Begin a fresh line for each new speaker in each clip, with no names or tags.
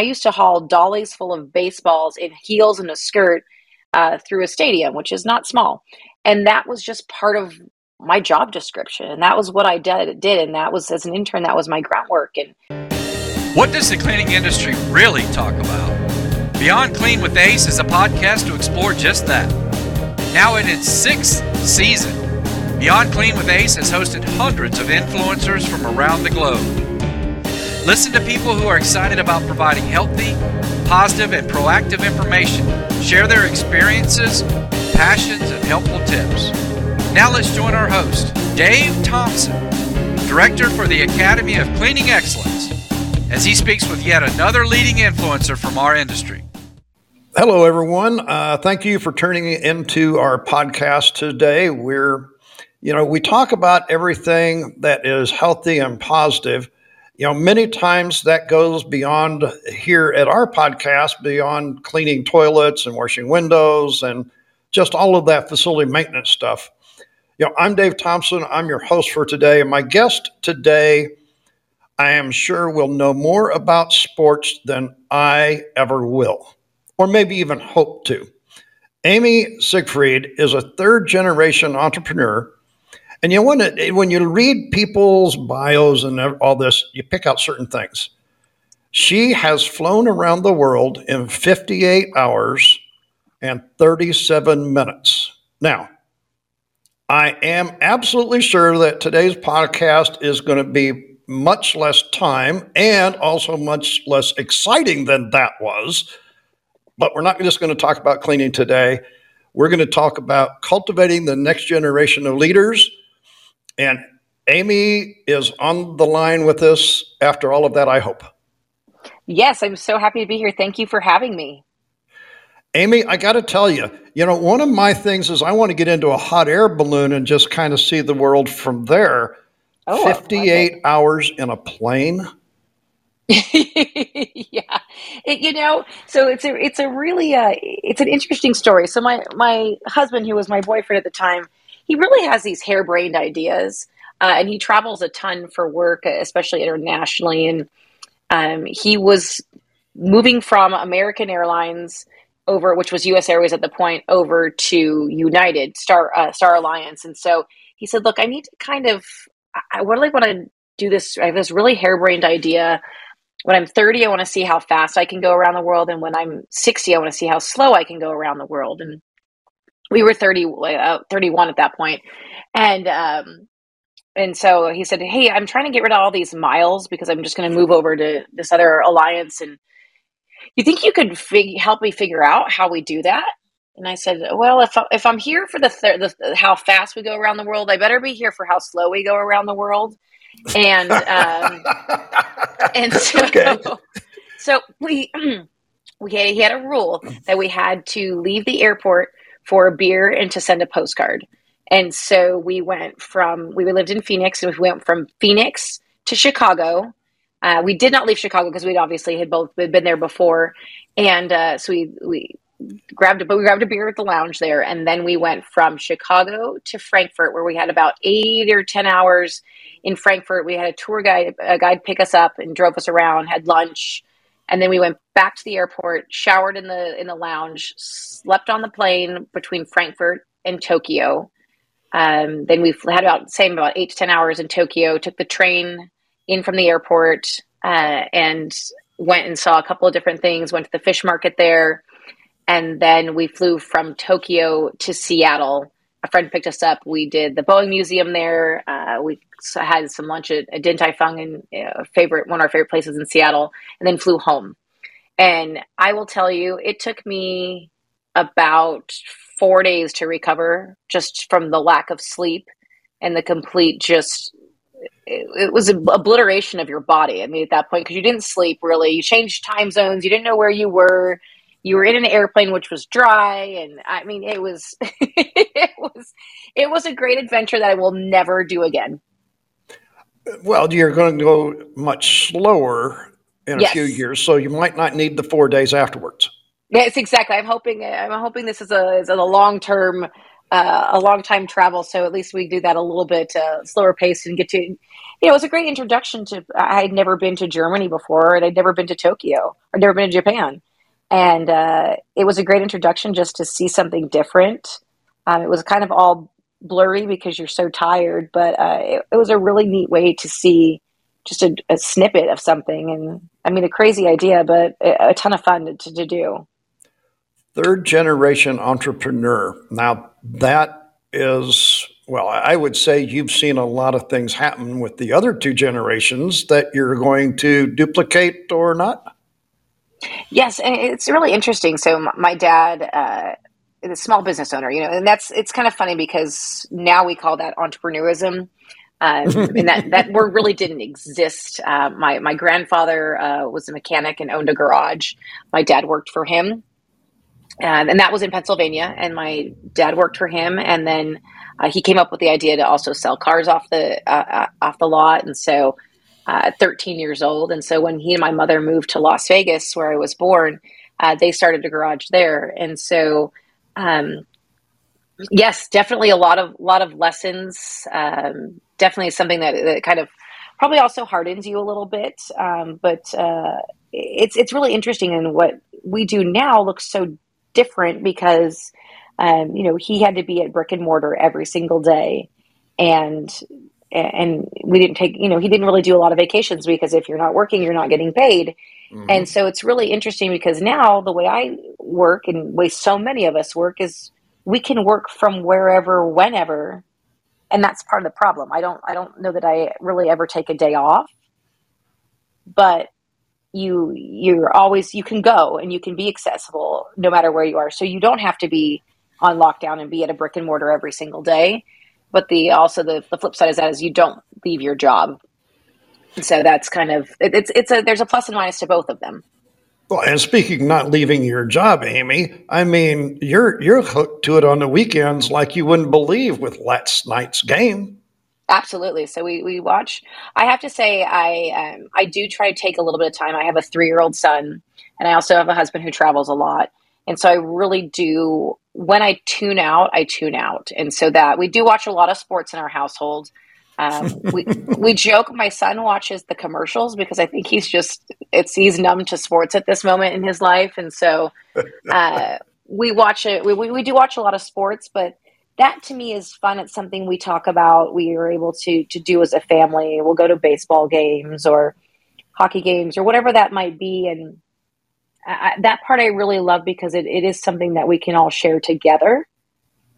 I used to haul dollies full of baseballs in heels and a skirt uh, through a stadium, which is not small. And that was just part of my job description. And that was what I did, did. And that was, as an intern, that was my groundwork. And
what does the cleaning industry really talk about? Beyond Clean with Ace is a podcast to explore just that. Now in its sixth season, Beyond Clean with Ace has hosted hundreds of influencers from around the globe. Listen to people who are excited about providing healthy, positive, and proactive information, share their experiences, passions, and helpful tips. Now let's join our host, Dave Thompson, Director for the Academy of Cleaning Excellence, as he speaks with yet another leading influencer from our industry.
Hello, everyone. Uh, thank you for turning into our podcast today. We're you know, we talk about everything that is healthy and positive. You know, many times that goes beyond here at our podcast, beyond cleaning toilets and washing windows and just all of that facility maintenance stuff. You know, I'm Dave Thompson. I'm your host for today. And my guest today, I am sure, will know more about sports than I ever will, or maybe even hope to. Amy Siegfried is a third generation entrepreneur and you want to, when you read people's bios and all this, you pick out certain things. She has flown around the world in 58 hours and 37 minutes. Now, I am absolutely sure that today's podcast is going to be much less time and also much less exciting than that was. But we're not just going to talk about cleaning today. We're going to talk about cultivating the next generation of leaders and Amy is on the line with us after all of that, I hope.
Yes, I'm so happy to be here. Thank you for having me.
Amy, I got to tell you, you know, one of my things is I want to get into a hot air balloon and just kind of see the world from there. Oh, 58 hours in a plane.
yeah, it, you know, so it's a it's a really uh, it's an interesting story. So my my husband, who was my boyfriend at the time, he really has these harebrained ideas, uh, and he travels a ton for work, especially internationally. And um, he was moving from American Airlines over, which was U.S. Airways at the point, over to United Star uh, Star Alliance. And so he said, "Look, I need to kind of, I really want to do this. I have this really harebrained idea." when I'm 30, I want to see how fast I can go around the world. And when I'm 60, I want to see how slow I can go around the world. And we were 30, uh, 31 at that point. And, um, and so he said, Hey, I'm trying to get rid of all these miles because I'm just going to move over to this other alliance. And you think you could fig- help me figure out how we do that? And I said, well, if, if I'm here for the, th- the, how fast we go around the world, I better be here for how slow we go around the world. And, um, and so, okay. so we, we had, he had a rule that we had to leave the airport for a beer and to send a postcard. And so we went from, we lived in Phoenix, and we went from Phoenix to Chicago. Uh, we did not leave Chicago because we'd obviously had both been there before. And uh, so we, we grabbed a, but we grabbed a beer at the lounge there. And then we went from Chicago to Frankfurt, where we had about eight or 10 hours in Frankfurt. We had a tour guide, a guide pick us up and drove us around, had lunch and then we went back to the airport, showered in the in the lounge, slept on the plane between Frankfurt and Tokyo. Um, then we had about same about eight to ten hours in Tokyo. Took the train in from the airport uh, and went and saw a couple of different things. Went to the fish market there, and then we flew from Tokyo to Seattle. A friend picked us up. We did the Boeing Museum there. Uh, we had some lunch at, at Din Tai Fung and uh, favorite one of our favorite places in Seattle, and then flew home. And I will tell you, it took me about four days to recover just from the lack of sleep and the complete just it, it was obliteration of your body. I mean, at that point, because you didn't sleep really, you changed time zones, you didn't know where you were. You were in an airplane which was dry, and I mean, it was it was it was a great adventure that I will never do again.
Well, you're going to go much slower in yes. a few years, so you might not need the four days afterwards.
Yes, exactly. I'm hoping. I'm hoping this is a is a long term uh, a long time travel, so at least we do that a little bit uh, slower pace and get to. You know, it was a great introduction to. I had never been to Germany before, and I'd never been to Tokyo. I'd never been to Japan, and uh, it was a great introduction just to see something different. Um, it was kind of all blurry because you're so tired, but uh, it, it, was a really neat way to see just a, a, snippet of something. And I mean, a crazy idea, but a, a ton of fun to, to do.
Third generation entrepreneur. Now, that is, well, I would say you've seen a lot of things happen with the other two generations that you're going to duplicate or not.
Yes, and it's really interesting. So, my dad, uh, a small business owner, you know, and that's it's kind of funny because now we call that entrepreneurism. Um, and that, that word really didn't exist. Uh, my my grandfather uh, was a mechanic and owned a garage. My dad worked for him, um, and that was in Pennsylvania. And my dad worked for him, and then uh, he came up with the idea to also sell cars off the uh, uh, off the lot. And so, uh, 13 years old, and so when he and my mother moved to Las Vegas, where I was born, they started a garage there. And so um, yes, definitely a lot of lot of lessons. Um, definitely something that, that, kind of probably also hardens you a little bit. Um, but uh, it's it's really interesting, and what we do now looks so different because um, you know he had to be at brick and mortar every single day, and and we didn't take you know he didn't really do a lot of vacations because if you're not working, you're not getting paid. Mm-hmm. And so it's really interesting because now the way I work and way so many of us work is we can work from wherever, whenever. And that's part of the problem. I don't I don't know that I really ever take a day off. But you you're always you can go and you can be accessible no matter where you are. So you don't have to be on lockdown and be at a brick and mortar every single day. But the also the, the flip side is that is you don't leave your job so that's kind of it, it's it's a there's a plus and minus to both of them.
Well, and speaking not leaving your job, Amy, I mean you're you're hooked to it on the weekends like you wouldn't believe with last night's game.
Absolutely. So we, we watch. I have to say, I um, I do try to take a little bit of time. I have a three year old son, and I also have a husband who travels a lot, and so I really do. When I tune out, I tune out, and so that we do watch a lot of sports in our household. Um, we we joke. My son watches the commercials because I think he's just it's he's numb to sports at this moment in his life, and so uh, we watch it. We, we we do watch a lot of sports, but that to me is fun. It's something we talk about. We are able to to do as a family. We'll go to baseball games or hockey games or whatever that might be, and I, that part I really love because it, it is something that we can all share together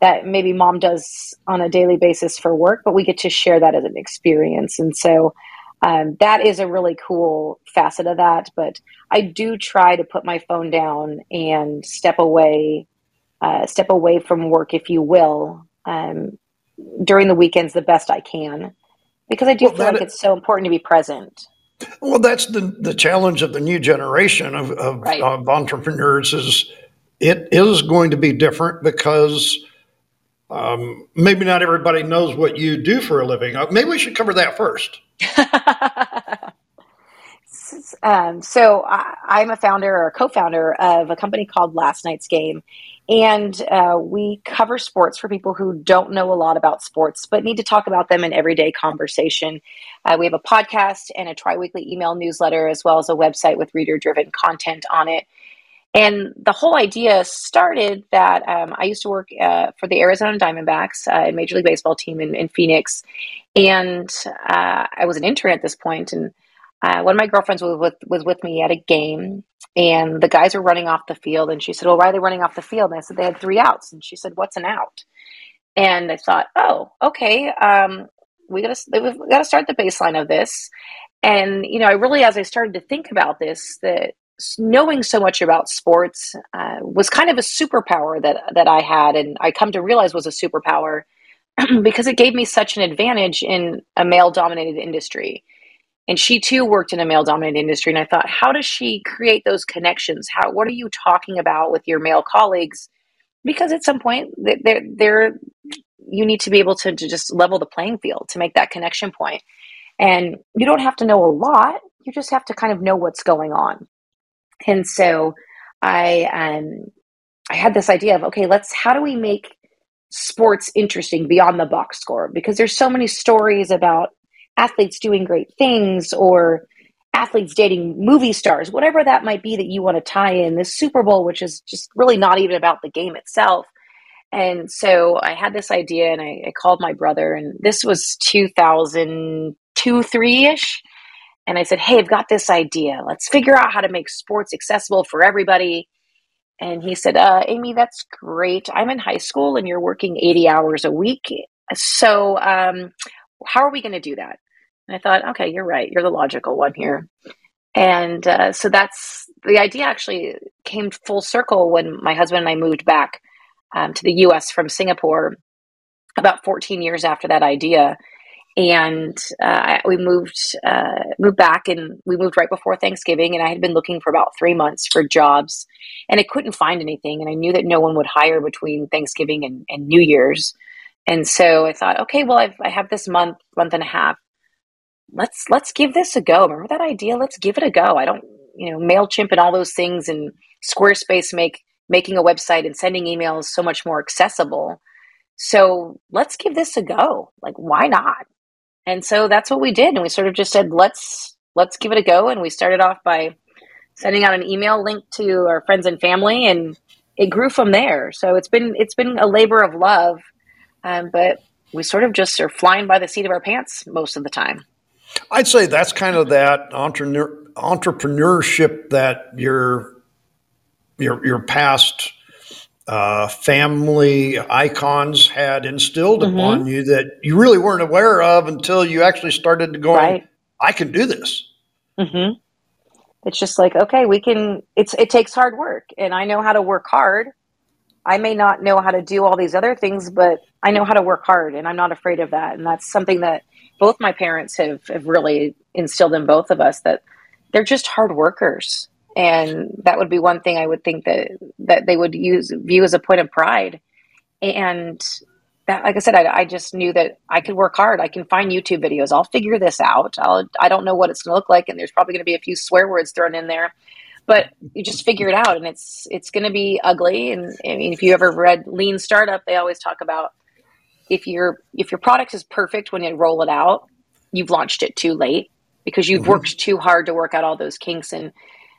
that maybe mom does on a daily basis for work, but we get to share that as an experience. And so um, that is a really cool facet of that. But I do try to put my phone down and step away, uh, step away from work, if you will, um, during the weekends the best I can, because I do well, feel like it's so important to be present.
Well, that's the the challenge of the new generation of, of, right. of entrepreneurs is it is going to be different because um, maybe not everybody knows what you do for a living. Uh, maybe we should cover that first.
um, so I, am a founder or co-founder of a company called Last Night's Game, and uh, we cover sports for people who don't know a lot about sports but need to talk about them in everyday conversation. Uh, we have a podcast and a tri-weekly email newsletter, as well as a website with reader-driven content on it. And the whole idea started that um, I used to work uh, for the Arizona Diamondbacks, uh, Major League Baseball team in, in Phoenix, and uh, I was an intern at this point. And uh, one of my girlfriends was with was with me at a game, and the guys were running off the field. And she said, "Well, why are they running off the field?" And I said, "They had three outs." And she said, "What's an out?" And I thought, "Oh, okay, um, we gotta we gotta start the baseline of this." And you know, I really, as I started to think about this, that knowing so much about sports uh, was kind of a superpower that that I had, and I come to realize was a superpower because it gave me such an advantage in a male dominated industry. And she too worked in a male dominated industry, and I thought, how does she create those connections? How what are you talking about with your male colleagues? Because at some point, they're, they're you need to be able to, to just level the playing field to make that connection point. And you don't have to know a lot; you just have to kind of know what's going on. And so I um, I had this idea of okay, let's how do we make sports interesting beyond the box score because there's so many stories about athletes doing great things or athletes dating movie stars, whatever that might be that you want to tie in. This Super Bowl, which is just really not even about the game itself. And so I had this idea and I, I called my brother, and this was 2002, 3 ish. And I said, Hey, I've got this idea. Let's figure out how to make sports accessible for everybody. And he said, uh, Amy, that's great. I'm in high school and you're working 80 hours a week. So, um, how are we going to do that? And I thought, okay, you're right. You're the logical one here. And uh, so that's the idea actually came full circle when my husband and I moved back um, to the US from Singapore about 14 years after that idea. And uh, we moved uh, moved back, and we moved right before Thanksgiving. And I had been looking for about three months for jobs, and I couldn't find anything. And I knew that no one would hire between Thanksgiving and, and New Year's. And so I thought, okay, well, I've, I have this month, month and a half let's let's give this a go. Remember that idea? Let's give it a go. I don't, you know, Mailchimp and all those things and Squarespace make making a website and sending emails so much more accessible. So let's give this a go. Like, why not? And so that's what we did, and we sort of just said, let's let's give it a go. And we started off by sending out an email link to our friends and family, and it grew from there. So it's been it's been a labor of love, um, but we sort of just are flying by the seat of our pants most of the time.
I'd say that's kind of that entrepreneur, entrepreneurship that your your your past uh, family icons had instilled mm-hmm. upon you that you really weren't aware of until you actually started to go. Right. I can do this.
Mm-hmm. It's just like okay, we can. It's it takes hard work, and I know how to work hard. I may not know how to do all these other things, but I know how to work hard, and I'm not afraid of that. And that's something that both my parents have, have really instilled in both of us that they're just hard workers. And that would be one thing i would think that that they would use view as a point of pride. And that like i said I, I just knew that i could work hard. I can find youtube videos. I'll figure this out. I'll, i don't know what it's going to look like and there's probably going to be a few swear words thrown in there but you just figure it out and it's it's going to be ugly and i mean if you ever read lean startup they always talk about if your if your product is perfect when you roll it out, you've launched it too late because you've mm-hmm. worked too hard to work out all those kinks and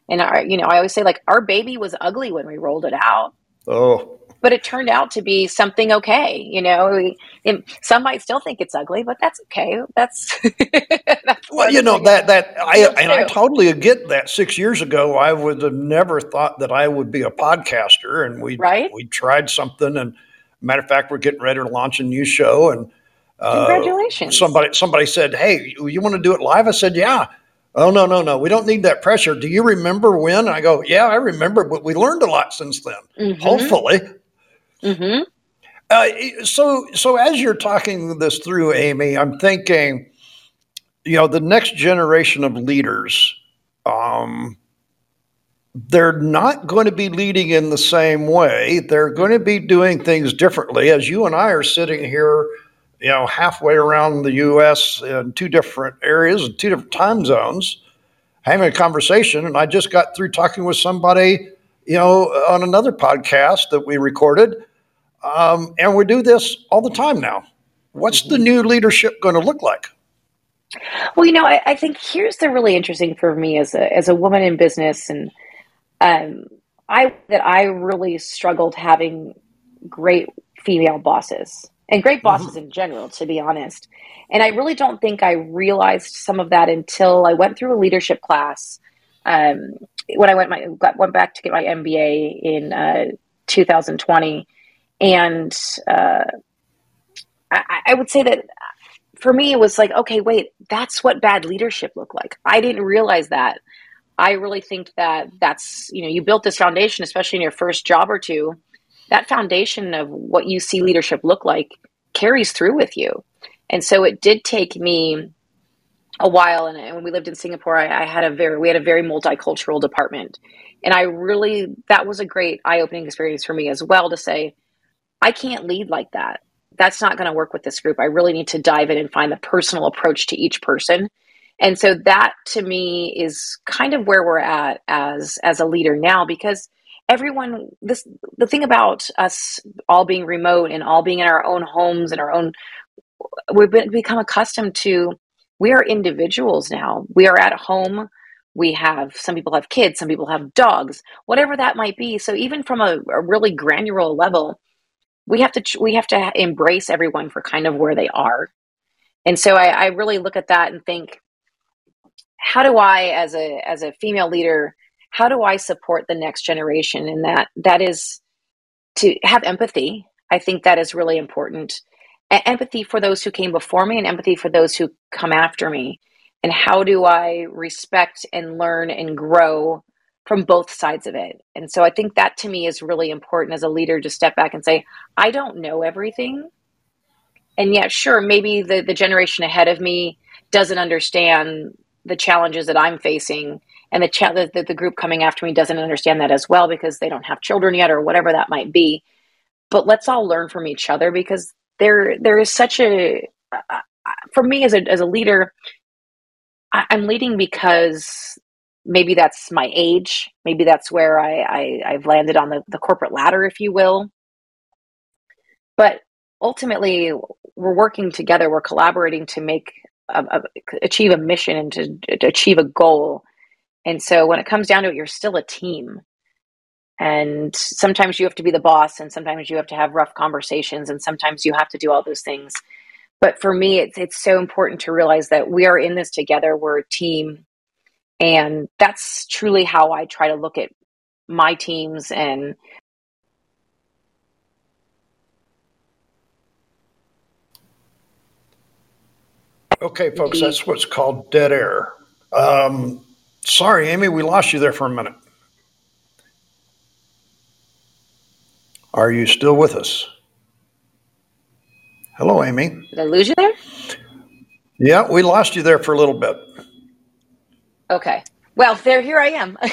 and our, you know I always say like our baby was ugly when we rolled it out.
Oh.
But it turned out to be something okay, you know. some might still think it's ugly, but that's okay. That's,
that's well, you know that that I and I totally get that. Six years ago, I would have never thought that I would be a podcaster, and we right? we tried something and Matter of fact, we're getting ready to launch a new show, and
uh, congratulations.
Somebody somebody said, "Hey, you want to do it live?" I said, "Yeah." Oh no no no! We don't need that pressure. Do you remember when? I go, yeah, I remember, but we learned a lot since then. Mm-hmm. Hopefully.
Mm-hmm.
Uh, so so as you're talking this through, Amy, I'm thinking, you know, the next generation of leaders. Um, they're not going to be leading in the same way. They're going to be doing things differently. As you and I are sitting here, you know, halfway around the U.S. in two different areas and two different time zones, having a conversation. And I just got through talking with somebody, you know, on another podcast that we recorded. Um, and we do this all the time now. What's the mm-hmm. new leadership going to look like?
Well, you know, I, I think here's the really interesting for me as a as a woman in business and um, I that I really struggled having great female bosses and great mm-hmm. bosses mm-hmm. in general, to be honest. And I really don't think I realized some of that until I went through a leadership class. Um, when I went my got, went back to get my MBA in uh, 2020, and uh, I, I would say that for me it was like, okay, wait, that's what bad leadership looked like. I didn't realize that I really think that that's, you know, you built this foundation, especially in your first job or two. That foundation of what you see leadership look like carries through with you. And so it did take me a while. And, when we lived in Singapore, I, I had a very, we had a very multicultural department. And I really, that was a great eye opening experience for me as well to say, I can't lead like that. That's not going to work with this group. I really need to dive in and find the personal approach to each person and so that to me is kind of where we're at as as a leader now because everyone this the thing about us all being remote and all being in our own homes and our own we've been, become accustomed to we are individuals now we are at home we have some people have kids some people have dogs whatever that might be so even from a, a really granular level we have to we have to embrace everyone for kind of where they are. And so I, I really look at that and think how do i as a as a female leader how do i support the next generation? And that that is to have empathy. I think that is really important. Empathy for those who came before me and empathy for those who come after me. And how do i respect and learn and grow from both sides of it. And so i think that to me is really important as a leader to step back and say i don't know everything. And yet sure maybe the, the generation ahead of me doesn't understand the challenges that i'm facing and the, cha- the, the group coming after me doesn't understand that as well because they don't have children yet or whatever that might be. But let's all learn from each other because there there is such a uh, for me as a as a leader I, am leading because maybe that's my age. Maybe that's where I, I have landed on the, the corporate ladder if you will. But ultimately we're working together. We're collaborating to make a, a, achieve a mission and to, to achieve a goal. And so when it comes down to it you're still a team. And sometimes you have to be the boss and sometimes you have to have rough conversations and sometimes you have to do all those things. But for me it's it's so important to realize that we are in this together. We're a team and that's truly how i try to look at my teams and
okay folks that's what's called dead air um, sorry amy we lost you there for a minute Are you still with us? Hello, Amy.
Did I lose you there?
Yeah, we lost you there for a little bit.
Okay. Well, there, here I am.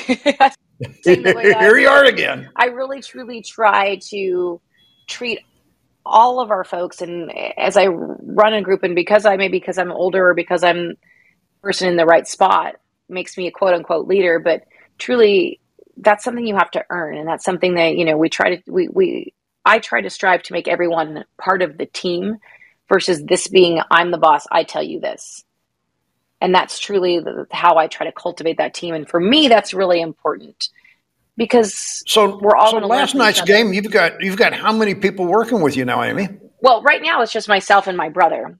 here you are again.
I really, truly try to treat all of our folks, and as I run a group, and because I maybe because I'm older or because I'm person in the right spot makes me a quote unquote leader, but truly that's something you have to earn and that's something that you know we try to we we i try to strive to make everyone part of the team versus this being i'm the boss i tell you this and that's truly the, how i try to cultivate that team. And for me that's really important because
so we're all so last night's game you've got you've got how many people working with you now amy?
Well right now it's just myself and my brother.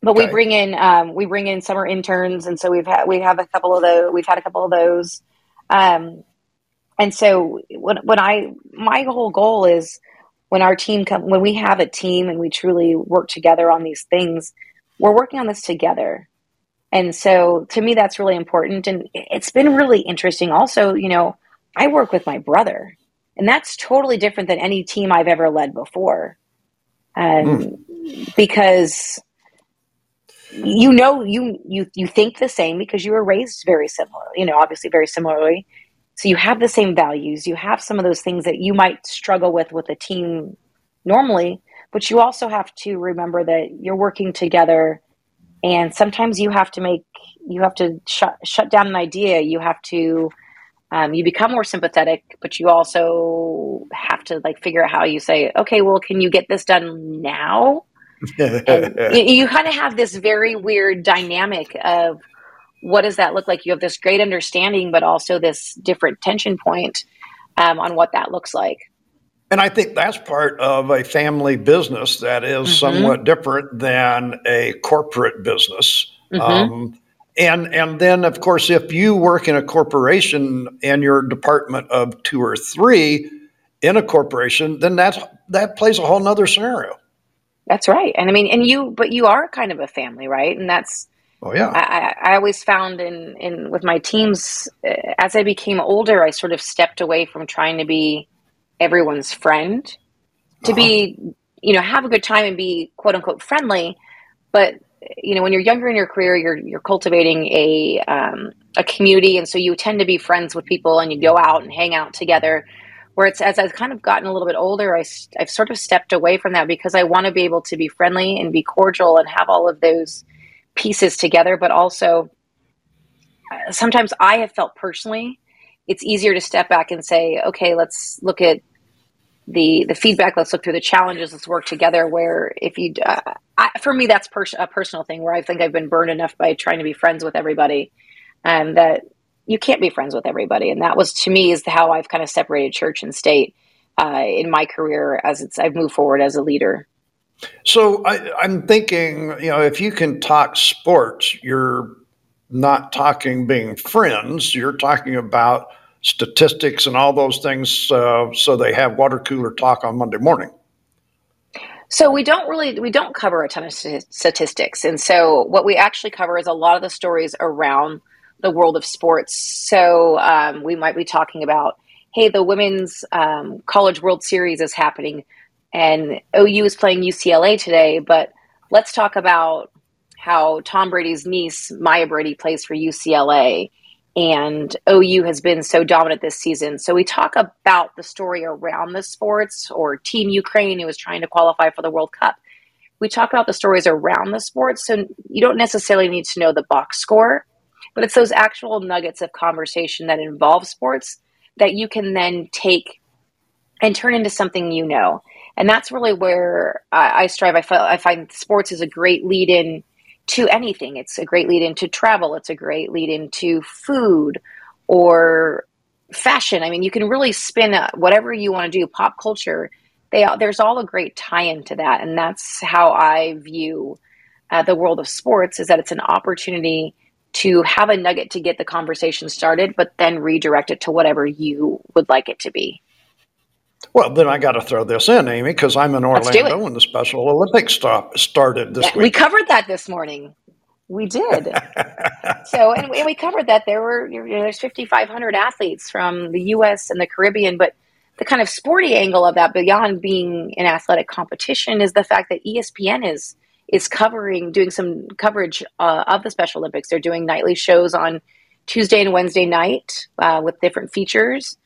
But okay. we bring in um, we bring in summer interns and so we've had we have a couple of those we've had a couple of those. Um, and so when when I my whole goal is when our team come when we have a team and we truly work together on these things, we're working on this together. And so to me that's really important and it's been really interesting also, you know, I work with my brother and that's totally different than any team I've ever led before. Um, mm. because you know you you you think the same because you were raised very similar, you know, obviously very similarly so you have the same values, you have some of those things that you might struggle with with a team normally, but you also have to remember that you're working together and sometimes you have to make you have to shut shut down an idea, you have to um, you become more sympathetic, but you also have to like figure out how you say, okay, well, can you get this done now? you, you kind of have this very weird dynamic of what does that look like? You have this great understanding, but also this different tension point um, on what that looks like.
And I think that's part of a family business that is mm-hmm. somewhat different than a corporate business. Mm-hmm. Um, and and then of course, if you work in a corporation and you're a department of two or three in a corporation, then that's that plays a whole nother scenario.
That's right. And I mean, and you, but you are kind of a family, right? And that's
Oh yeah.
I, I always found in in with my teams uh, as I became older, I sort of stepped away from trying to be everyone's friend, to uh-huh. be you know have a good time and be quote unquote friendly, but you know when you're younger in your career, you're you're cultivating a um, a community, and so you tend to be friends with people and you go out and hang out together. Where it's as I've kind of gotten a little bit older, I, I've sort of stepped away from that because I want to be able to be friendly and be cordial and have all of those pieces together, but also uh, sometimes I have felt personally it's easier to step back and say, okay, let's look at the the feedback. Let's look through the challenges. Let's work together. Where if you, uh, I, for me, that's pers- a personal thing where I think I've been burned enough by trying to be friends with everybody, and that you can't be friends with everybody. And that was to me is how I've kind of separated church and state uh, in my career as it's I've moved forward as a leader.
So I, I'm thinking, you know, if you can talk sports, you're not talking being friends. You're talking about statistics and all those things. Uh, so they have water cooler talk on Monday morning.
So we don't really we don't cover a ton of statistics, and so what we actually cover is a lot of the stories around the world of sports. So um, we might be talking about, hey, the women's um, college World Series is happening, and OU is playing UCLA today, but let's talk about how Tom Brady's niece, Maya Brady, plays for UCLA and OU has been so dominant this season. So we talk about the story around the sports or Team Ukraine who was trying to qualify for the World Cup. We talk about the stories around the sports. So you don't necessarily need to know the box score, but it's those actual nuggets of conversation that involve sports that you can then take and turn into something you know. And that's really where I, I strive. I, I find sports is a great lead in to anything. It's a great lead into travel. It's a great lead into food or fashion. I mean, you can really spin whatever you want to do. Pop culture, they there's all a great tie-in to that, and that's how I view uh, the world of sports. Is that it's an opportunity to have a nugget to get the conversation started, but then redirect it to whatever you would like it to be.
Well, then I got to throw this in, Amy, because I'm in Orlando when the Special Olympics stop, started this yeah, week.
We covered that this morning. We did. so, and, and, we covered that there were you know, there's 5,500 athletes from the U.S. and the Caribbean, but the kind of sporty angle of that, beyond being an athletic competition, is the fact that ESPN is is covering, doing some coverage uh, of the Special Olympics. They're doing nightly shows on Tuesday and Wednesday night uh, with different features.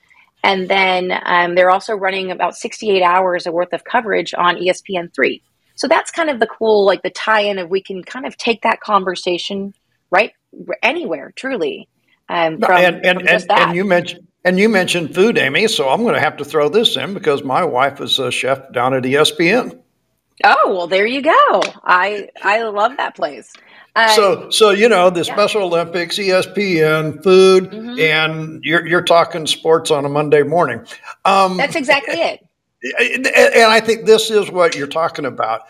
And then um, they're also running about 68 hours worth of coverage on ESPN3. So that's kind of the cool, like the tie in of we can kind of take that conversation right anywhere, truly. Um, from,
and, and, and, and, you mentioned and you mentioned food, Amy. So I'm going to have to throw this in because my wife is a chef down at ESPN.
Oh well, there you go. I I love that place
so, so you know the yeah. Special Olympics, ESPN, food, mm-hmm. and you're you're talking sports on a Monday morning.
Um, That's exactly it.
And I think this is what you're talking about.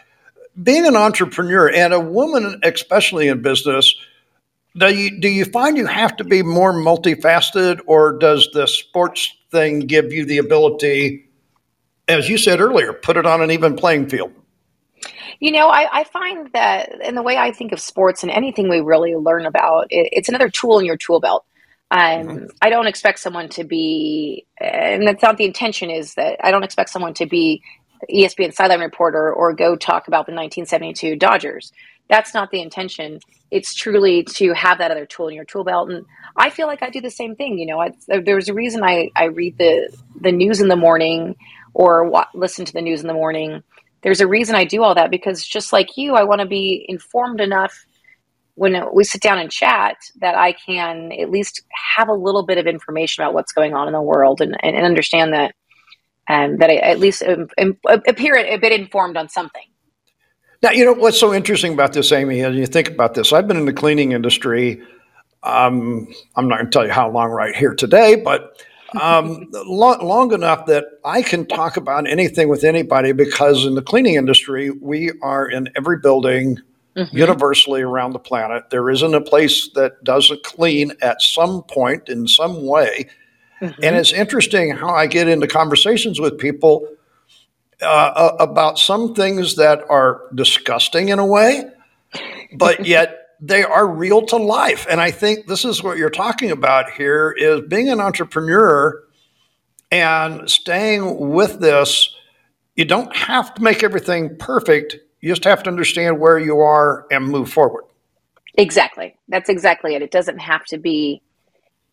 Being an entrepreneur and a woman, especially in business, do you do you find you have to be more multifaceted, or does the sports thing give you the ability, as you said earlier, put it on an even playing field?
You know, I, I, find that in the way I think of sports and anything we really learn about, it, it's another tool in your tool belt. Um, mm-hmm. I don't expect someone to be, and that's not the intention, is that I don't expect someone to be ESPN sideline reporter or go talk about the 1972 Dodgers. That's not the intention. It's truly to have that other tool in your tool belt. And I feel like I do the same thing. You know, I, there's a reason I, I read the, the news in the morning or wa- listen to the news in the morning there's a reason I do all that because just like you, I want to be informed enough when we sit down and chat that I can at least have a little bit of information about what's going on in the world and, and, and understand that and um, that I at least appear a bit informed on something.
Now, you know what's so interesting about this, Amy, as you think about this, I've been in the cleaning industry. Um, I'm not going to tell you how long right here today, but um, long, long, enough that I can talk about anything with anybody because in the cleaning industry, we are in every building mm-hmm. universally around the planet. There isn't a place that doesn't clean at some point in some way. Mm-hmm. And it's interesting how I get into conversations with people uh, about some things that are disgusting in a way, but yet they are real to life. And I think this is what you're talking about here is being an entrepreneur and staying with this. You don't have to make everything perfect. You just have to understand where you are and move forward.
Exactly. That's exactly it. It doesn't have to be.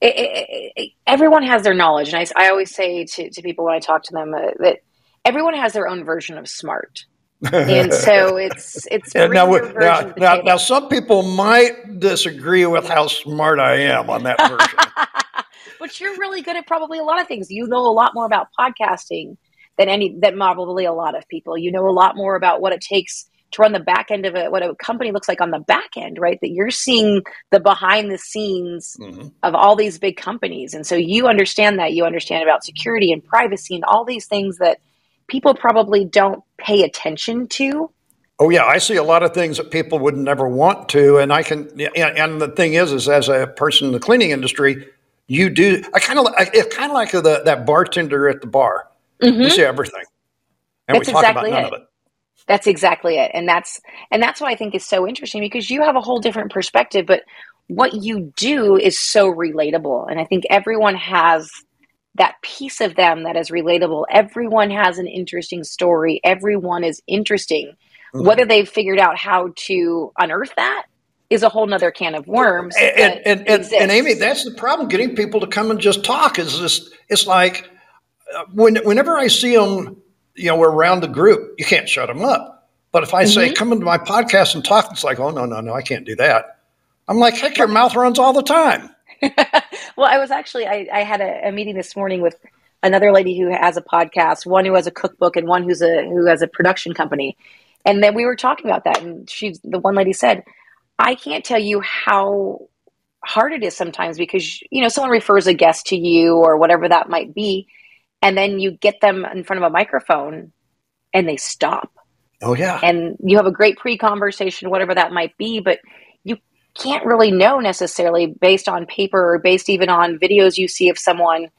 It, it, it, everyone has their knowledge, and I, I always say to, to people when I talk to them uh, that everyone has their own version of smart and so it's it's
now, now, now, now, some people might disagree with how smart I am on that version.
but you're really good at probably a lot of things. You know a lot more about podcasting than any than probably a lot of people. You know a lot more about what it takes to run the back end of it, what a company looks like on the back end, right? That you're seeing the behind the scenes mm-hmm. of all these big companies. And so you understand that. You understand about security and privacy and all these things that people probably don't pay attention to.
Oh yeah, I see a lot of things that people would never want to, and I can. And the thing is, is as a person in the cleaning industry, you do. I kind of, it's kind of like the, that bartender at the bar. Mm-hmm. You see everything,
and That's we talk exactly about none it. of it. That's exactly it, and that's and that's what I think is so interesting because you have a whole different perspective, but what you do is so relatable, and I think everyone has that piece of them that is relatable. Everyone has an interesting story. Everyone is interesting Mm-hmm. Whether they've figured out how to unearth that is a whole nother can of worms.
And and, and, and, Amy, that's the problem. Getting people to come and just talk is this, it's like uh, when, whenever I see them, you know, we're around the group, you can't shut them up. But if I mm-hmm. say, come into my podcast and talk, it's like, oh, no, no, no, I can't do that. I'm like, heck, your mouth runs all the time.
well, I was actually, I, I had a, a meeting this morning with another lady who has a podcast, one who has a cookbook and one who's a, who has a production company. And then we were talking about that, and she, the one lady said, I can't tell you how hard it is sometimes because you know someone refers a guest to you or whatever that might be and then you get them in front of a microphone and they stop
oh yeah
and you have a great pre-conversation whatever that might be but can't really know necessarily based on paper or based even on videos you see of someone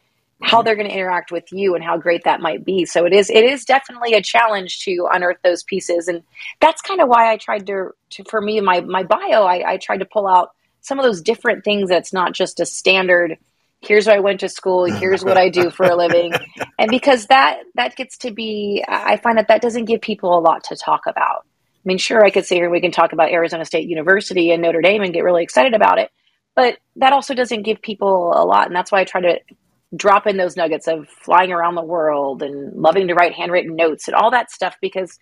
how mm-hmm. they're going to interact with you and how great that might be. So it is it is definitely a challenge to unearth those pieces, and that's kind of why I tried to, to for me my my bio I, I tried to pull out some of those different things that's not just a standard. Here's where I went to school. Here's what I do for a living, and because that that gets to be, I find that that doesn't give people a lot to talk about. I mean, sure, I could sit here and we can talk about Arizona State University and Notre Dame and get really excited about it, but that also doesn't give people a lot, and that's why I try to drop in those nuggets of flying around the world and loving to write handwritten notes and all that stuff because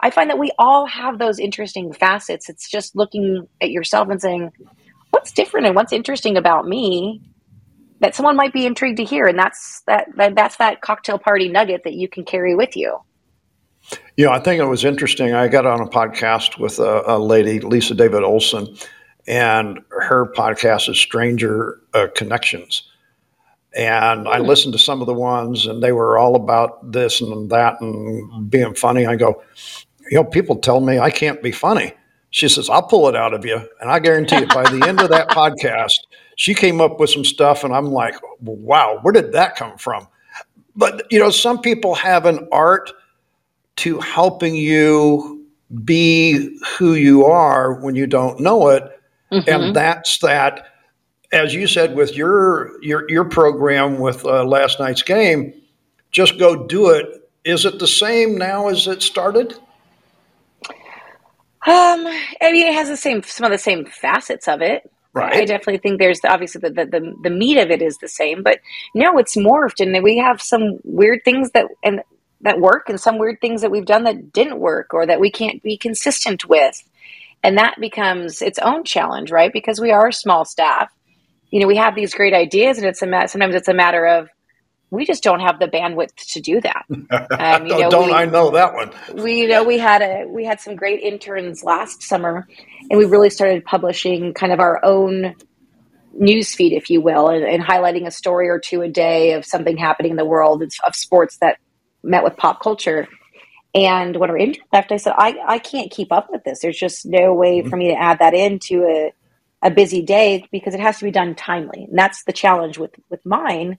I find that we all have those interesting facets. It's just looking at yourself and saying, what's different and what's interesting about me that someone might be intrigued to hear and that's that, that that's that cocktail party nugget that you can carry with you.
You know, I think it was interesting. I got on a podcast with a, a lady, Lisa David Olson, and her podcast is Stranger uh, Connections and I listened to some of the ones, and they were all about this and that and being funny. I go, you know, people tell me I can't be funny. She says, I'll pull it out of you. And I guarantee you, by the end of that podcast, she came up with some stuff, and I'm like, wow, where did that come from? But, you know, some people have an art to helping you be who you are when you don't know it. Mm-hmm. And that's that as you said with your your your program with uh, last night's game, just go do it. Is it the same now as it started?
Um, I mean, it has the same some of the same facets of it.
Right.
I definitely think there's obviously the, the, the, the meat of it is the same, but no, it's morphed, and we have some weird things that and that work, and some weird things that we've done that didn't work, or that we can't be consistent with, and that becomes its own challenge, right? Because we are a small staff, you know, we have these great ideas, and it's a sometimes it's a matter of we just don't have the bandwidth to do that.
Um, you know, don't we, I know that one?
We you know we had a we had some great interns last summer, and we really started publishing kind of our own news feed, if you will, and, and highlighting a story or two a day of something happening in the world of sports that met with pop culture. And when our intern left, I said, I, I can't keep up with this. There's just no way mm-hmm. for me to add that into a a busy day because it has to be done timely. And that's the challenge with with mine.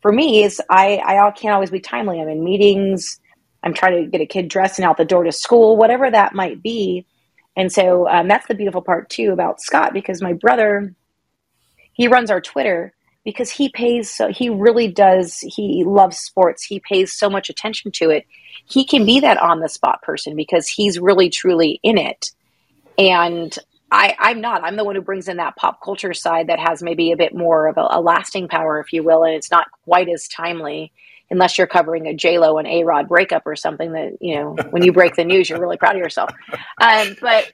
For me, is I I can't always be timely. I'm in meetings. I'm trying to get a kid dressed and out the door to school, whatever that might be. And so um, that's the beautiful part too about Scott because my brother, he runs our Twitter because he pays so he really does he loves sports he pays so much attention to it he can be that on the spot person because he's really truly in it and I, I'm not. I'm the one who brings in that pop culture side that has maybe a bit more of a, a lasting power, if you will, and it's not quite as timely unless you're covering a J Lo and A Rod breakup or something that you know when you break the news, you're really proud of yourself. Um, but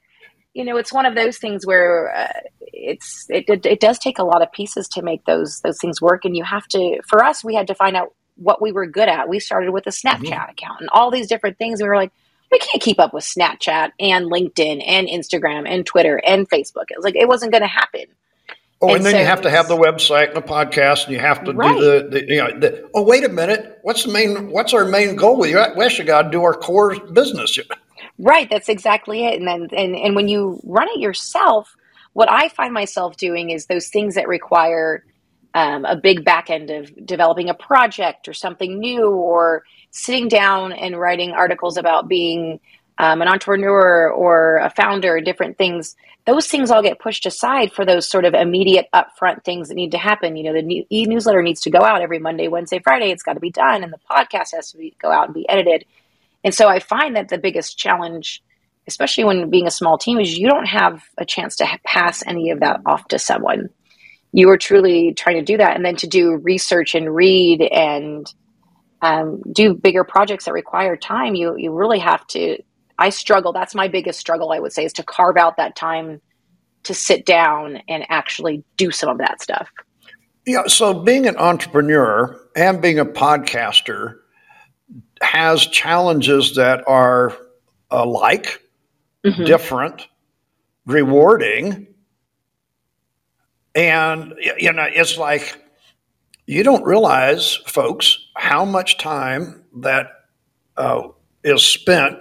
you know, it's one of those things where uh, it's it, it, it does take a lot of pieces to make those those things work, and you have to. For us, we had to find out what we were good at. We started with a Snapchat mm-hmm. account and all these different things. we were like, we can't keep up with Snapchat and LinkedIn and Instagram and Twitter and Facebook. It was like it wasn't going to happen.
Oh, and, and then so you have to have the website and the podcast, and you have to right. do the, the you know. The, oh, wait a minute. What's the main? What's our main goal? With you, we actually got to do our core business.
Right. That's exactly it. And then and and when you run it yourself, what I find myself doing is those things that require um, a big back end of developing a project or something new, or sitting down and writing articles about being um, an entrepreneur or a founder, different things, those things all get pushed aside for those sort of immediate upfront things that need to happen. You know, the e newsletter needs to go out every Monday, Wednesday, Friday. It's got to be done, and the podcast has to be, go out and be edited. And so I find that the biggest challenge, especially when being a small team, is you don't have a chance to pass any of that off to someone. You are truly trying to do that, and then to do research and read and um, do bigger projects that require time. You you really have to I struggle. That's my biggest struggle, I would say, is to carve out that time to sit down and actually do some of that stuff.
Yeah. So being an entrepreneur and being a podcaster has challenges that are alike, mm-hmm. different, rewarding. And, you know, it's like you don't realize, folks, how much time that uh, is spent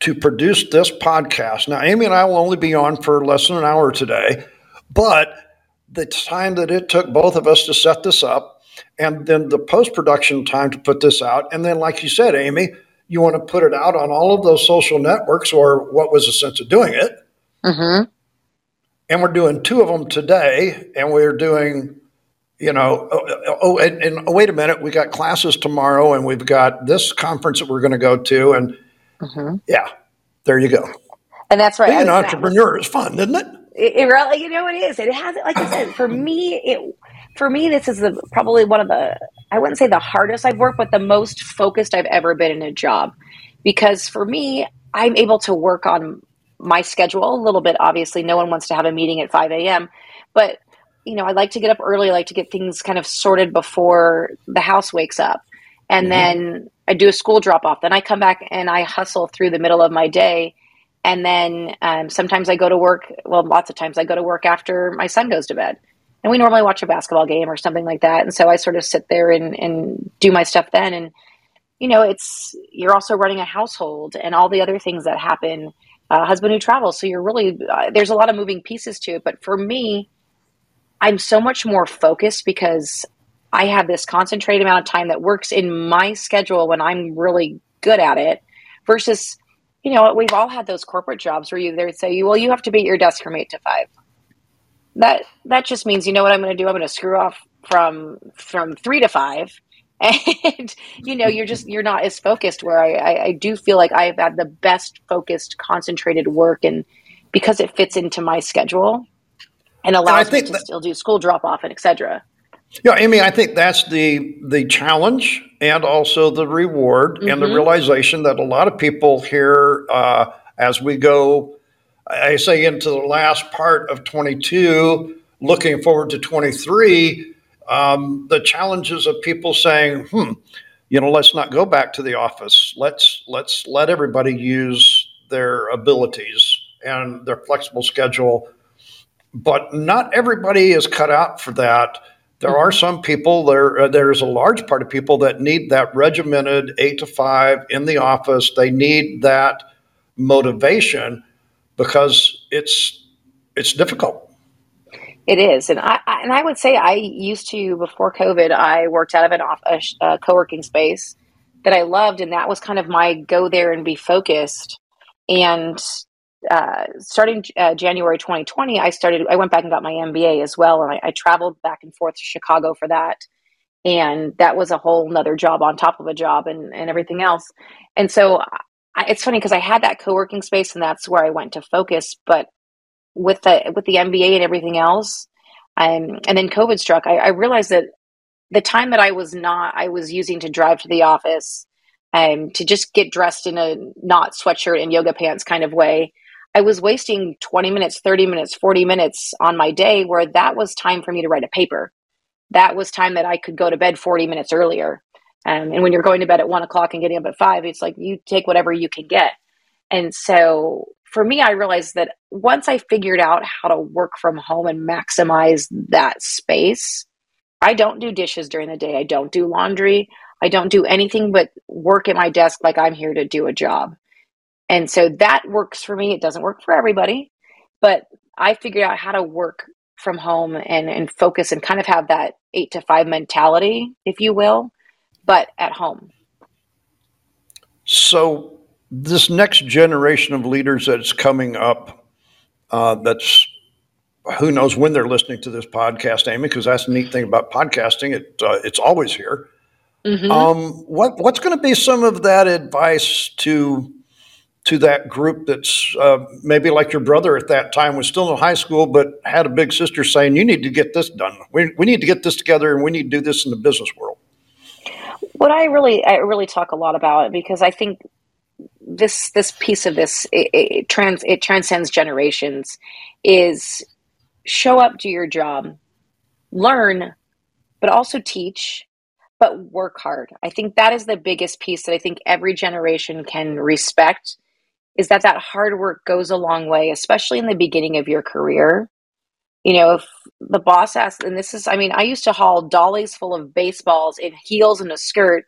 to produce this podcast. Now, Amy and I will only be on for less than an hour today, but the time that it took both of us to set this up, and then the post production time to put this out, and then, like you said, Amy, you want to put it out on all of those social networks, or what was the sense of doing it? Mm-hmm. And we're doing two of them today, and we're doing you know, oh, oh and, and, oh, wait a minute, we got classes tomorrow, and we've got this conference that we're going to go to, and Mm-hmm. Yeah, there you go.
And that's right.
Being an entrepreneur is fun, isn't it?
it? It, really, you know, it is. It has, like I said, for me, it for me, this is the, probably one of the I wouldn't say the hardest I've worked, but the most focused I've ever been in a job. Because for me, I'm able to work on my schedule a little bit. Obviously, no one wants to have a meeting at 5 a.m., but you know, I like to get up early. I like to get things kind of sorted before the house wakes up, and mm-hmm. then I do a school drop off. Then I come back and I hustle through the middle of my day. And then um, sometimes I go to work. Well, lots of times I go to work after my son goes to bed. And we normally watch a basketball game or something like that. And so I sort of sit there and, and do my stuff then. And, you know, it's, you're also running a household and all the other things that happen. Uh, husband who travels. So you're really, uh, there's a lot of moving pieces to it. But for me, I'm so much more focused because I have this concentrated amount of time that works in my schedule when I'm really good at it versus, you know, we've all had those corporate jobs where you they'd say, well, you have to be at your desk from eight to five. That that just means you know what I'm going to do. I'm going to screw off from from three to five, and you know you're just you're not as focused. Where I, I, I do feel like I've had the best focused, concentrated work, and because it fits into my schedule and allows and me to that- still do school drop off and etc.
Yeah, Amy, I think that's the the challenge and also the reward mm-hmm. and the mm-hmm. realization that a lot of people here uh, as we go, I say into the last part of 22, looking forward to 23, um, the challenges of people saying, "Hmm, you know, let's not go back to the office. Let's let's let everybody use their abilities and their flexible schedule." But not everybody is cut out for that there are mm-hmm. some people there. Uh, there's a large part of people that need that regimented eight to five in the office. They need that motivation because it's it's difficult.
It is, and I, I and I would say I used to before COVID. I worked out of an off a, a co-working space that I loved, and that was kind of my go there and be focused. And uh, starting uh, January 2020, I started. I went back and got my MBA as well, and I, I, traveled back and forth to Chicago for that. And that was a whole nother job on top of a job and, and everything else. And so I, it's funny because I had that co working space, and that's where I went to focus. But with the with the MBA and everything else, um, and then COVID struck, I, I realized that the time that I was not, I was using to drive to the office, um, to just get dressed in a not sweatshirt and yoga pants kind of way I was wasting 20 minutes, 30 minutes, 40 minutes on my day where that was time for me to write a paper. That was time that I could go to bed 40 minutes earlier. Um, and when you're going to bed at one o'clock and getting up at five, it's like you take whatever you can get. And so for me, I realized that once I figured out how to work from home and maximize that space, I don't do dishes during the day. I don't do laundry. I don't do anything but work at my desk like I'm here to do a job. And so that works for me. It doesn't work for everybody, but I figured out how to work from home and, and focus and kind of have that eight to five mentality, if you will, but at home.
So, this next generation of leaders that's coming up, uh, that's who knows when they're listening to this podcast, Amy, because that's the neat thing about podcasting. It uh, it's always here. Mm-hmm. Um, what what's going to be some of that advice to to that group that's uh, maybe like your brother at that time was still in high school, but had a big sister saying, "You need to get this done. We we need to get this together, and we need to do this in the business world."
What I really I really talk a lot about because I think this this piece of this it, it trans it transcends generations is show up to your job, learn, but also teach, but work hard. I think that is the biggest piece that I think every generation can respect is that that hard work goes a long way, especially in the beginning of your career. You know, if the boss asks, and this is, I mean, I used to haul dollies full of baseballs in heels and a skirt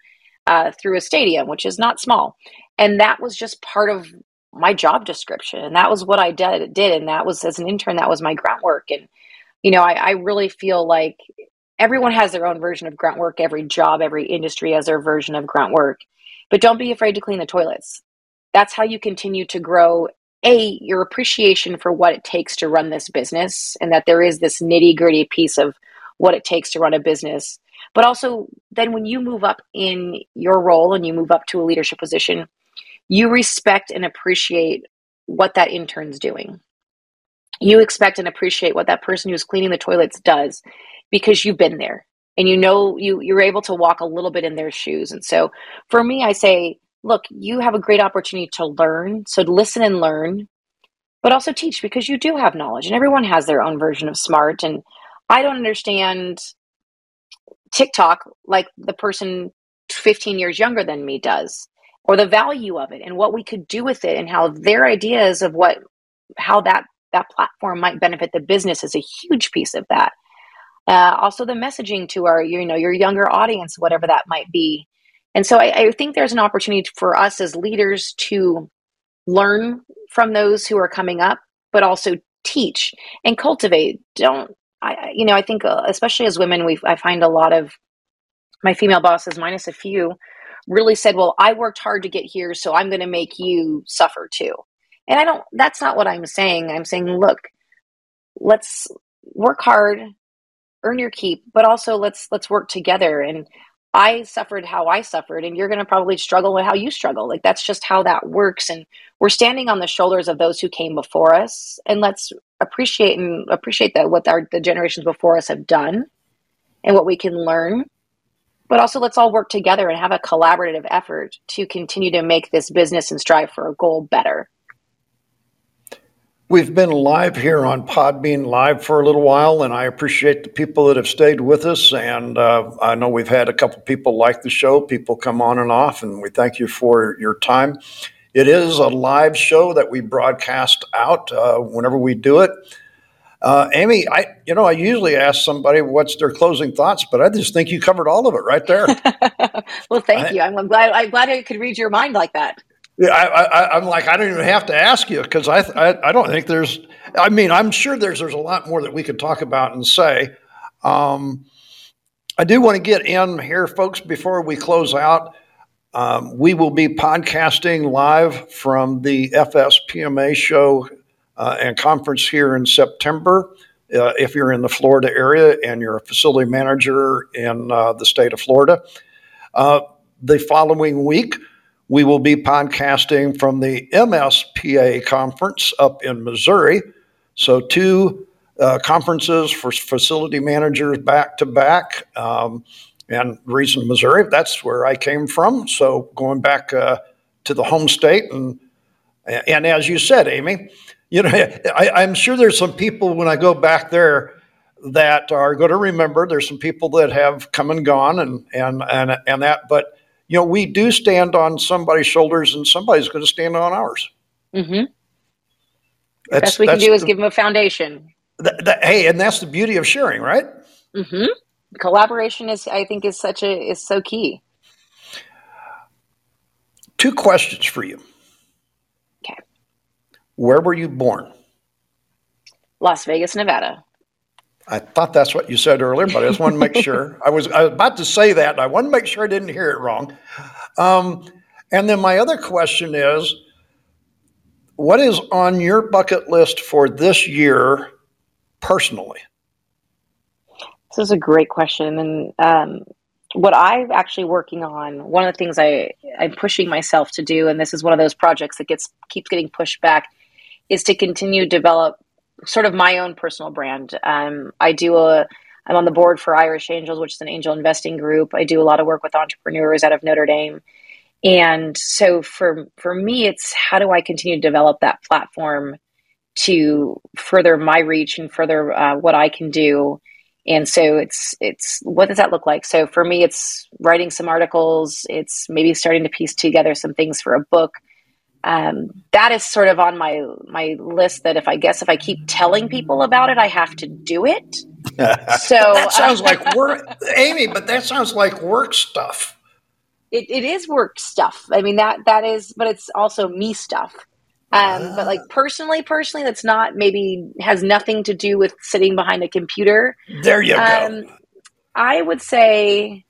uh, through a stadium, which is not small. And that was just part of my job description. And that was what i did did. And that was as an intern that was my grunt work and you know I, I really feel like everyone has their own version of grunt work every job every industry has their version of grunt work but don't be afraid to clean the toilets. That's how you continue to grow a your appreciation for what it takes to run this business and that there is this nitty gritty piece of what it takes to run a business but also then when you move up in your role and you move up to a leadership position you respect and appreciate what that intern's doing. You expect and appreciate what that person who's cleaning the toilets does because you've been there and you know you you're able to walk a little bit in their shoes. And so for me I say, look, you have a great opportunity to learn, so listen and learn, but also teach because you do have knowledge and everyone has their own version of smart. And I don't understand TikTok like the person 15 years younger than me does or the value of it and what we could do with it and how their ideas of what how that that platform might benefit the business is a huge piece of that. Uh, also the messaging to our you know your younger audience whatever that might be and so I, I think there's an opportunity for us as leaders to learn from those who are coming up but also teach and cultivate don't i you know i think uh, especially as women we i find a lot of my female bosses minus a few really said, well, I worked hard to get here, so I'm going to make you suffer too. And I don't, that's not what I'm saying. I'm saying, look, let's work hard, earn your keep, but also let's, let's work together. And I suffered how I suffered, and you're going to probably struggle with how you struggle. Like that's just how that works. And we're standing on the shoulders of those who came before us, and let's appreciate and appreciate that what our the generations before us have done, and what we can learn but also let's all work together and have a collaborative effort to continue to make this business and strive for a goal better.
We've been live here on Podbean Live for a little while, and I appreciate the people that have stayed with us. And uh, I know we've had a couple people like the show, people come on and off, and we thank you for your time. It is a live show that we broadcast out uh, whenever we do it. Uh, Amy, I you know I usually ask somebody what's their closing thoughts, but I just think you covered all of it right there.
well, thank I, you. I'm, I'm, glad. I'm glad I could read your mind like that.
I, am like I don't even have to ask you because I, I, I don't think there's. I mean, I'm sure there's there's a lot more that we could talk about and say. Um, I do want to get in here, folks, before we close out. Um, we will be podcasting live from the FSPMA show uh, and conference here in September. Uh, if you're in the Florida area and you're a facility manager in uh, the state of Florida. Uh, the following week, we will be podcasting from the MSPA conference up in Missouri. So, two uh, conferences for facility managers back to back. Um, and reason Missouri, that's where I came from. So, going back uh, to the home state and And as you said, Amy, you know, I, am sure there's some people when I go back there that are going to remember. There's some people that have come and gone, and and and and that. But you know, we do stand on somebody's shoulders, and somebody's going to stand on ours.
Mm-hmm. That's, Best we can do is give them a foundation.
That, that, hey, and that's the beauty of sharing, right?
Mm-hmm. Collaboration is, I think, is such a is so key.
Two questions for you.
Okay.
Where were you born?
Las Vegas, Nevada.
I thought that's what you said earlier, but I just want to make sure. I was I was about to say that, and I want to make sure I didn't hear it wrong. Um, and then my other question is, what is on your bucket list for this year, personally?
This is a great question, and um, what I'm actually working on. One of the things I I'm pushing myself to do, and this is one of those projects that gets keeps getting pushed back, is to continue to develop sort of my own personal brand. Um, I do a I'm on the board for Irish Angels, which is an angel investing group. I do a lot of work with entrepreneurs out of Notre Dame. And so for for me it's how do I continue to develop that platform to further my reach and further uh, what I can do. And so it's it's what does that look like? So for me it's writing some articles, it's maybe starting to piece together some things for a book um, that is sort of on my my list that if I guess if I keep telling people about it, I have to do it.
So that sounds uh, like work, Amy. But that sounds like work stuff.
It, it is work stuff. I mean that that is, but it's also me stuff. Um, uh, but like personally, personally, that's not maybe has nothing to do with sitting behind a computer.
There you um,
go. I would say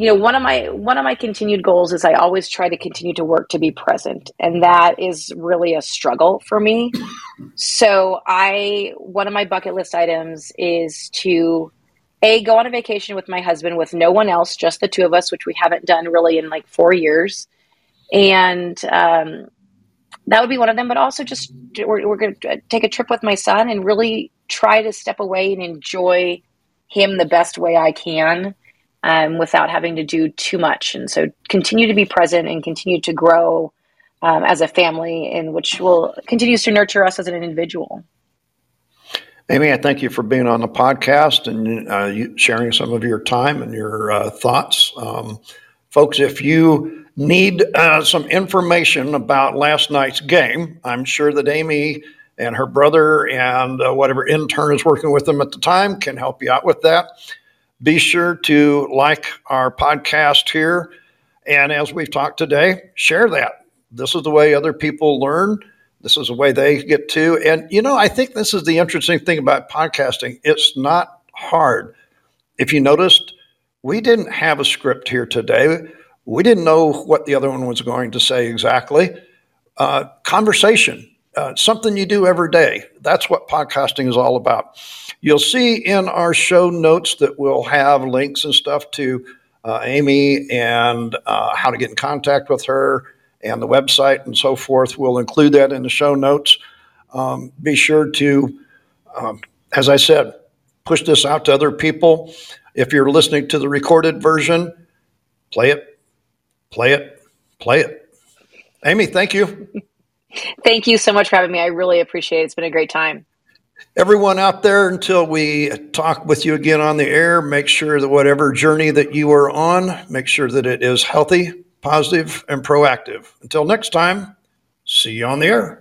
you know one of my one of my continued goals is i always try to continue to work to be present and that is really a struggle for me. So i one of my bucket list items is to a go on a vacation with my husband with no one else just the two of us which we haven't done really in like four years. And um, that would be one of them but also just we're, we're going to take a trip with my son and really try to step away and enjoy him the best way i can um, without having to do too much. And so continue to be present and continue to grow um, as a family, and which will continues to nurture us as an individual.
Amy, I thank you for being on the podcast and uh, sharing some of your time and your uh, thoughts. Um, folks, if you need uh, some information about last night's game, I'm sure that Amy and her brother and uh, whatever intern is working with them at the time can help you out with that. Be sure to like our podcast here. And as we've talked today, share that. This is the way other people learn. This is the way they get to. And, you know, I think this is the interesting thing about podcasting. It's not hard. If you noticed, we didn't have a script here today. We didn't know what the other one was going to say exactly. Uh, conversation, uh, something you do every day. That's what podcasting is all about. You'll see in our show notes that we'll have links and stuff to uh, Amy and uh, how to get in contact with her and the website and so forth. We'll include that in the show notes. Um, be sure to, um, as I said, push this out to other people. If you're listening to the recorded version, play it, play it, play it. Amy, thank you.
Thank you so much for having me. I really appreciate it. It's been a great time.
Everyone out there, until we talk with you again on the air, make sure that whatever journey that you are on, make sure that it is healthy, positive, and proactive. Until next time, see you on the air.